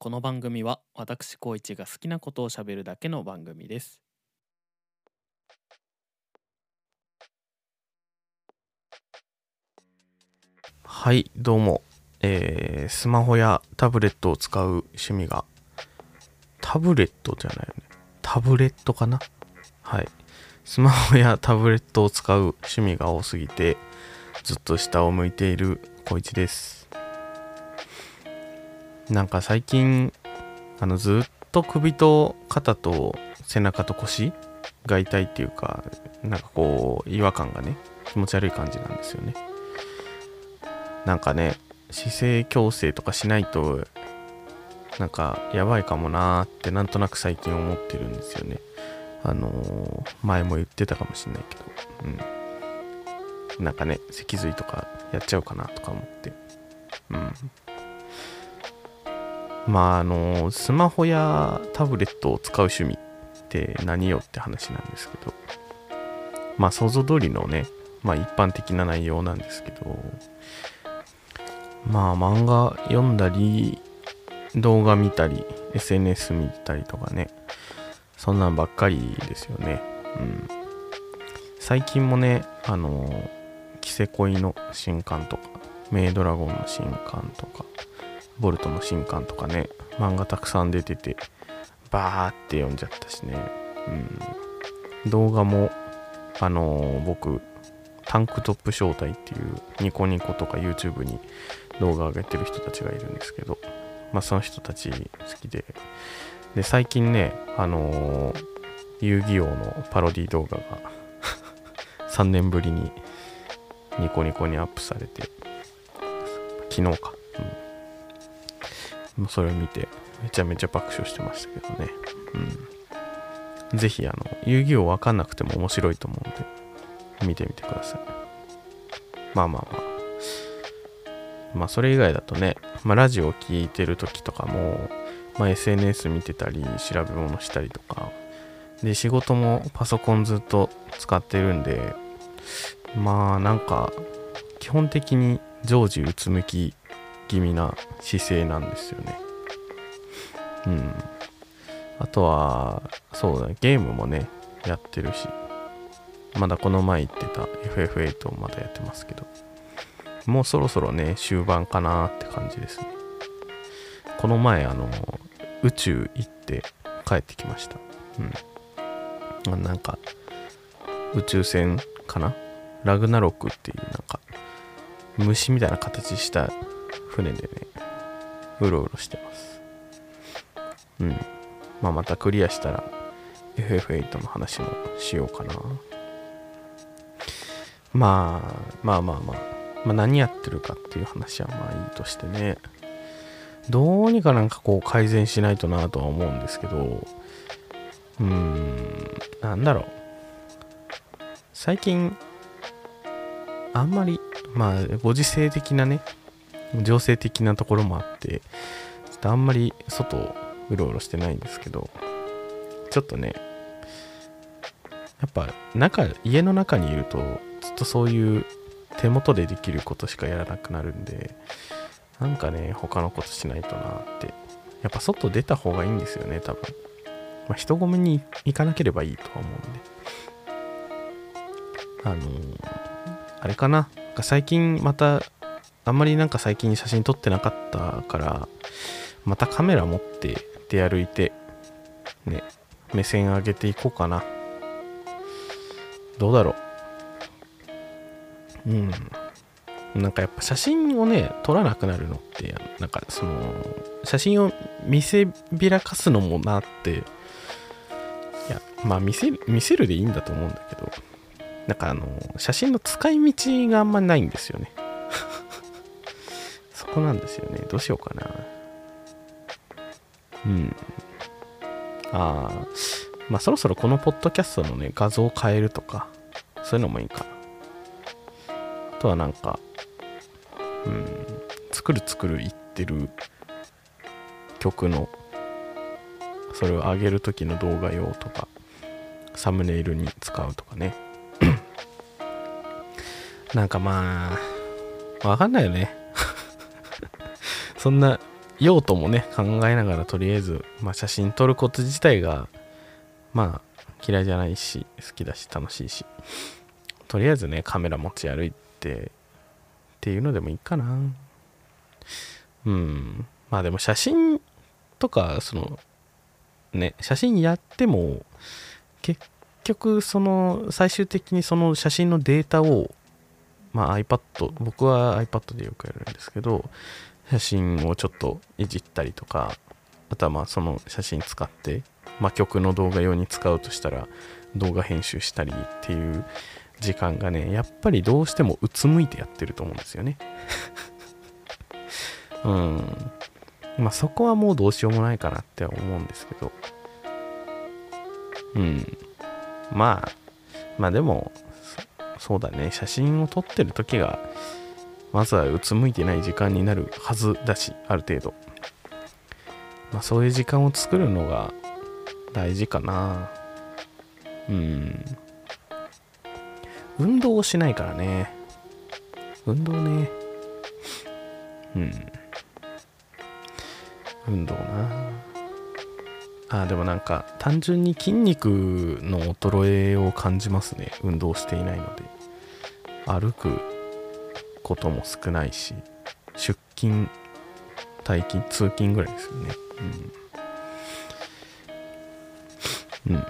この番組は私高一が好きなことをしゃべるだけの番組ですはい、どうも。えー、スマホやタブレットを使う趣味が、タブレットじゃないよね。タブレットかな？はい。スマホやタブレットを使う趣味が多すぎて、ずっと下を向いている小一です。なんか最近、あの、ずっと首と肩と背中と腰が痛いっていうか、なんかこう、違和感がね、気持ち悪い感じなんですよね。なんかね姿勢矯正とかしないとなんかやばいかもなーってなんとなく最近思ってるんですよね。あのー前も言ってたかもしんないけど。うん。なんかね脊髄とかやっちゃうかなとか思って。うん。まああのスマホやタブレットを使う趣味って何よって話なんですけどまあ想像通りのねまあ一般的な内容なんですけどまあ漫画読んだり動画見たり SNS 見たりとかねそんなんばっかりですよね。うん。最近もねあのキセコイの新刊とかメイドラゴンの新刊とかボルトの新刊とかね漫画たくさん出ててバーって読んじゃったしねうん動画もあの僕タンクトップ招待っていうニコニコとか YouTube に動画上げてる人たちがいるんですけど、まあその人たち好きで、で、最近ね、あのー遊戯王のパロディ動画が 3年ぶりにニコニコにアップされて、昨日か。うん。それを見て、めちゃめちゃ爆笑してましたけどね。うん。ぜひ、あの、遊戯王わかんなくても面白いと思うんで、見てみてください。まあまあまあ。まあそれ以外だとね、まあラジオ聞いてる時とかも、まあ SNS 見てたり、調べ物したりとか、で、仕事もパソコンずっと使ってるんで、まあなんか、基本的に常時うつむき気味な姿勢なんですよね。うん。あとは、そうだ、ゲームもね、やってるし、まだこの前言ってた FF8 をまだやってますけど、もうそろそろね、終盤かなって感じですね。この前、あの、宇宙行って帰ってきました。うん。あなんか、宇宙船かな？ラグナロクっていうなんか、虫みたいな形した船でね、うろうろしてます。うん。まあまたクリアしたら、FF8 の話もしようかな。まあ、まあまあまあ、まあ何やってるかっていう話はまあいいとしてね。どうにかなんかこう改善しないとなとは思うんですけど、うーん、なんだろう。最近、あんまり、まあ、ご時世的なね、情勢的なところもあって、ちょっとあんまり外をうろうろしてないんですけど、ちょっとね、やっぱ中、家の中にいると、ずっとそういう手元でできることしかやらなくなるんで、なんかね、他のことしないとなって。やっぱ外出た方がいいんですよね、多分。まあ、人混みに行かなければいいとは思うんで。あのーあれかな。なんか最近また、あんまりなんか最近写真撮ってなかったから、またカメラ持って出歩いて、ね、目線上げていこうかな。どうだろう。うん。なんかやっぱ写真をね、撮らなくなるのって、なんかその、写真を見せびらかすのもなって、いや、まあ見せる、見せるでいいんだと思うんだけど、なんかあの、写真の使い道があんまないんですよね。こなんですよね。どうしようかな。うん。ああ、まあそろそろこのポッドキャストのね、画像を変えるとか、そういうのもいいかな。あとはなんか、うん、作る作る言ってる曲の、それを上げる時の動画用とか、サムネイルに使うとかね。なんかまあ、わかんないよね。そんな用途もね考えながらとりあえず、まあ、写真撮ること自体がまあ嫌いじゃないし好きだし楽しいしとりあえずねカメラ持ち歩いてっていうのでもいいかな。うん。まあでも写真とかそのね写真やっても結局その最終的にその写真のデータをまあ iPad 僕は iPad でよくやるんですけど写真をちょっといじったりとかあとはまあその写真使ってまあ曲の動画用に使うとしたら動画編集したりっていう時間がねやっぱりどうしてもうつむいてやってると思うんですよね。うん。まあそこはもうどうしようもないかなって思うんですけど。うん。まあまあでもそうだね。写真を撮ってる時がまずはうつむいてない時間になるはずだしある程度。まあそういう時間を作るのが大事かな。うん。運動をしないからね。運動ね。うん。運動な。あでもなんか単純に筋肉の衰えを感じますね。運動していないので。歩く。ことも少ないし出勤退勤通勤ぐらいですよね。うん、うん、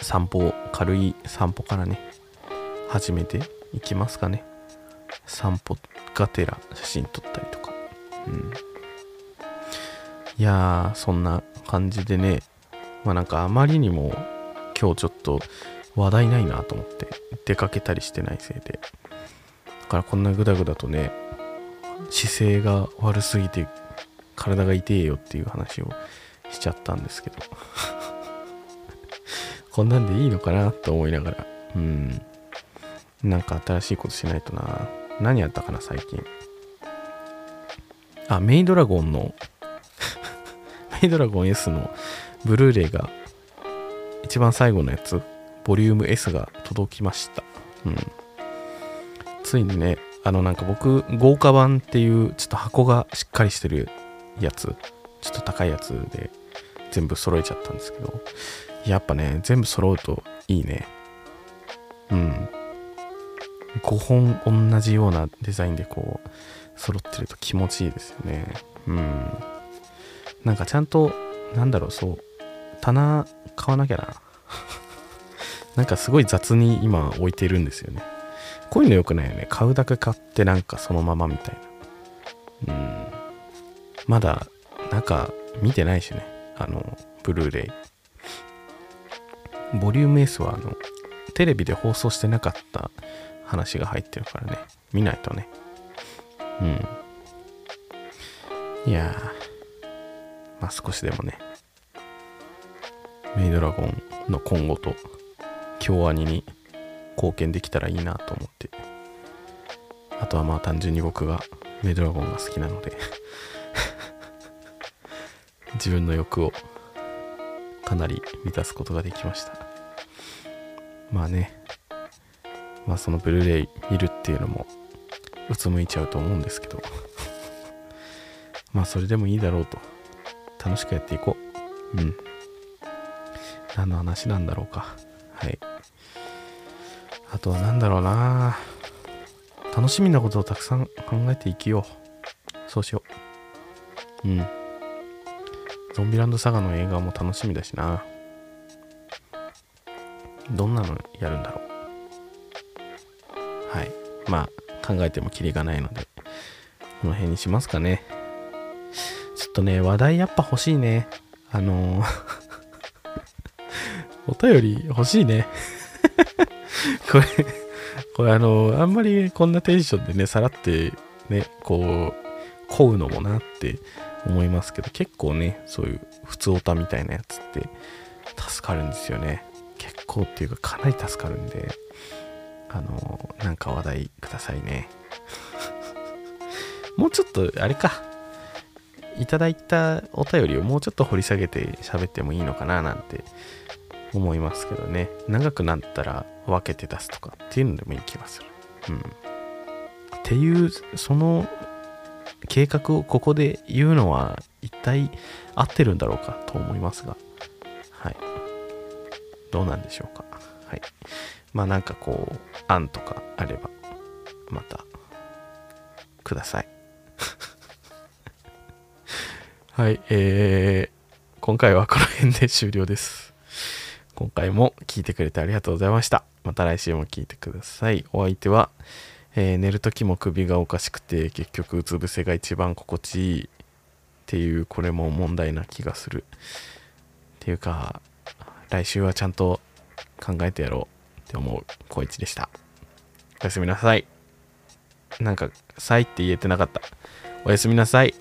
散歩軽い散歩からね始めていきますかね。散歩がてら写真撮ったりとか。うん。いやーそんな感じでねまあなんかあまりにも今日ちょっと話題ないなと思って出かけたりしてないせいで。からこんなグダグダとね姿勢が悪すぎて体が痛えよっていう話をしちゃったんですけど。こんなんでいいのかなと思いながら。うん。なんか新しいことしないとな。何やったかな最近。あメイドラゴンの。メイドラゴン S の。ブルーレイが。一番最後のやつ。ボリューム S が届きました。うん。ついにねあのなんか僕豪華版っていうちょっと箱がしっかりしてるやつちょっと高いやつで全部揃えちゃったんですけどやっぱね全部揃うといいね。うん。5本同じようなデザインでこう揃ってると気持ちいいですよね。うん。なんかちゃんとなんだろうそう棚買わなきゃな。なんかすごい雑に今置いてるんですよね。こういうの良くないよね。買うだけ買ってなんかそのままみたいな。うん。まだ中見てないしね。あのブルーレイ。ボリューム S はあのテレビで放送してなかった話が入ってるからね。見ないとね。うん。いやー。まあ少しでもね。メイドラゴンの今後と京アニに貢献できたらいいなと思って。あとはまあ単純に僕がメドラゴンが好きなので。自分の欲をかなり満たすことができました。まあね。まあそのブルーレイ見るっていうのもうつむいちゃうと思うんですけど。まあそれでもいいだろうと。楽しくやっていこう。うん。何の話なんだろうか。はい。あとは何だろうな。楽しみなことをたくさん考えて生きよう。そうしよう。うん。ゾンビランドサガの映画も楽しみだしな。どんなのやるんだろう。はい。まあ考えてもキリがないのでこの辺にしますかね。ちょっとね話題やっぱ欲しいね。あの お便り欲しいね。これこれあのあんまりこんなテンションでねさらってねこうこうのもなって思いますけど結構ねそういう普通オタみたいなやつって助かるんですよね。結構っていうかかなり助かるんであのなんか話題くださいね。もうちょっとあれか。いただいたお便りをもうちょっと掘り下げて喋ってもいいのかななんて思いますけどね。長くなったら分けて出すとかっていうのでもいい気がするうんっていうその計画をここで言うのは一体合ってるんだろうかと思いますが、はい。どうなんでしょうか。はい。まあなんかこう、案とかあれば、また、ください。はい、えー、今回はこの辺で終了です。今回も聞いてくれてありがとうございました。また来週も聞いてください。お相手は、えー寝る時も首がおかしくて結局うつ伏せが一番心地いい。っていうこれも問題な気がする。っていうか来週はちゃんと考えてやろう。って思う小一でした。おやすみなさい。なんか「さい」って言えてなかった。おやすみなさい。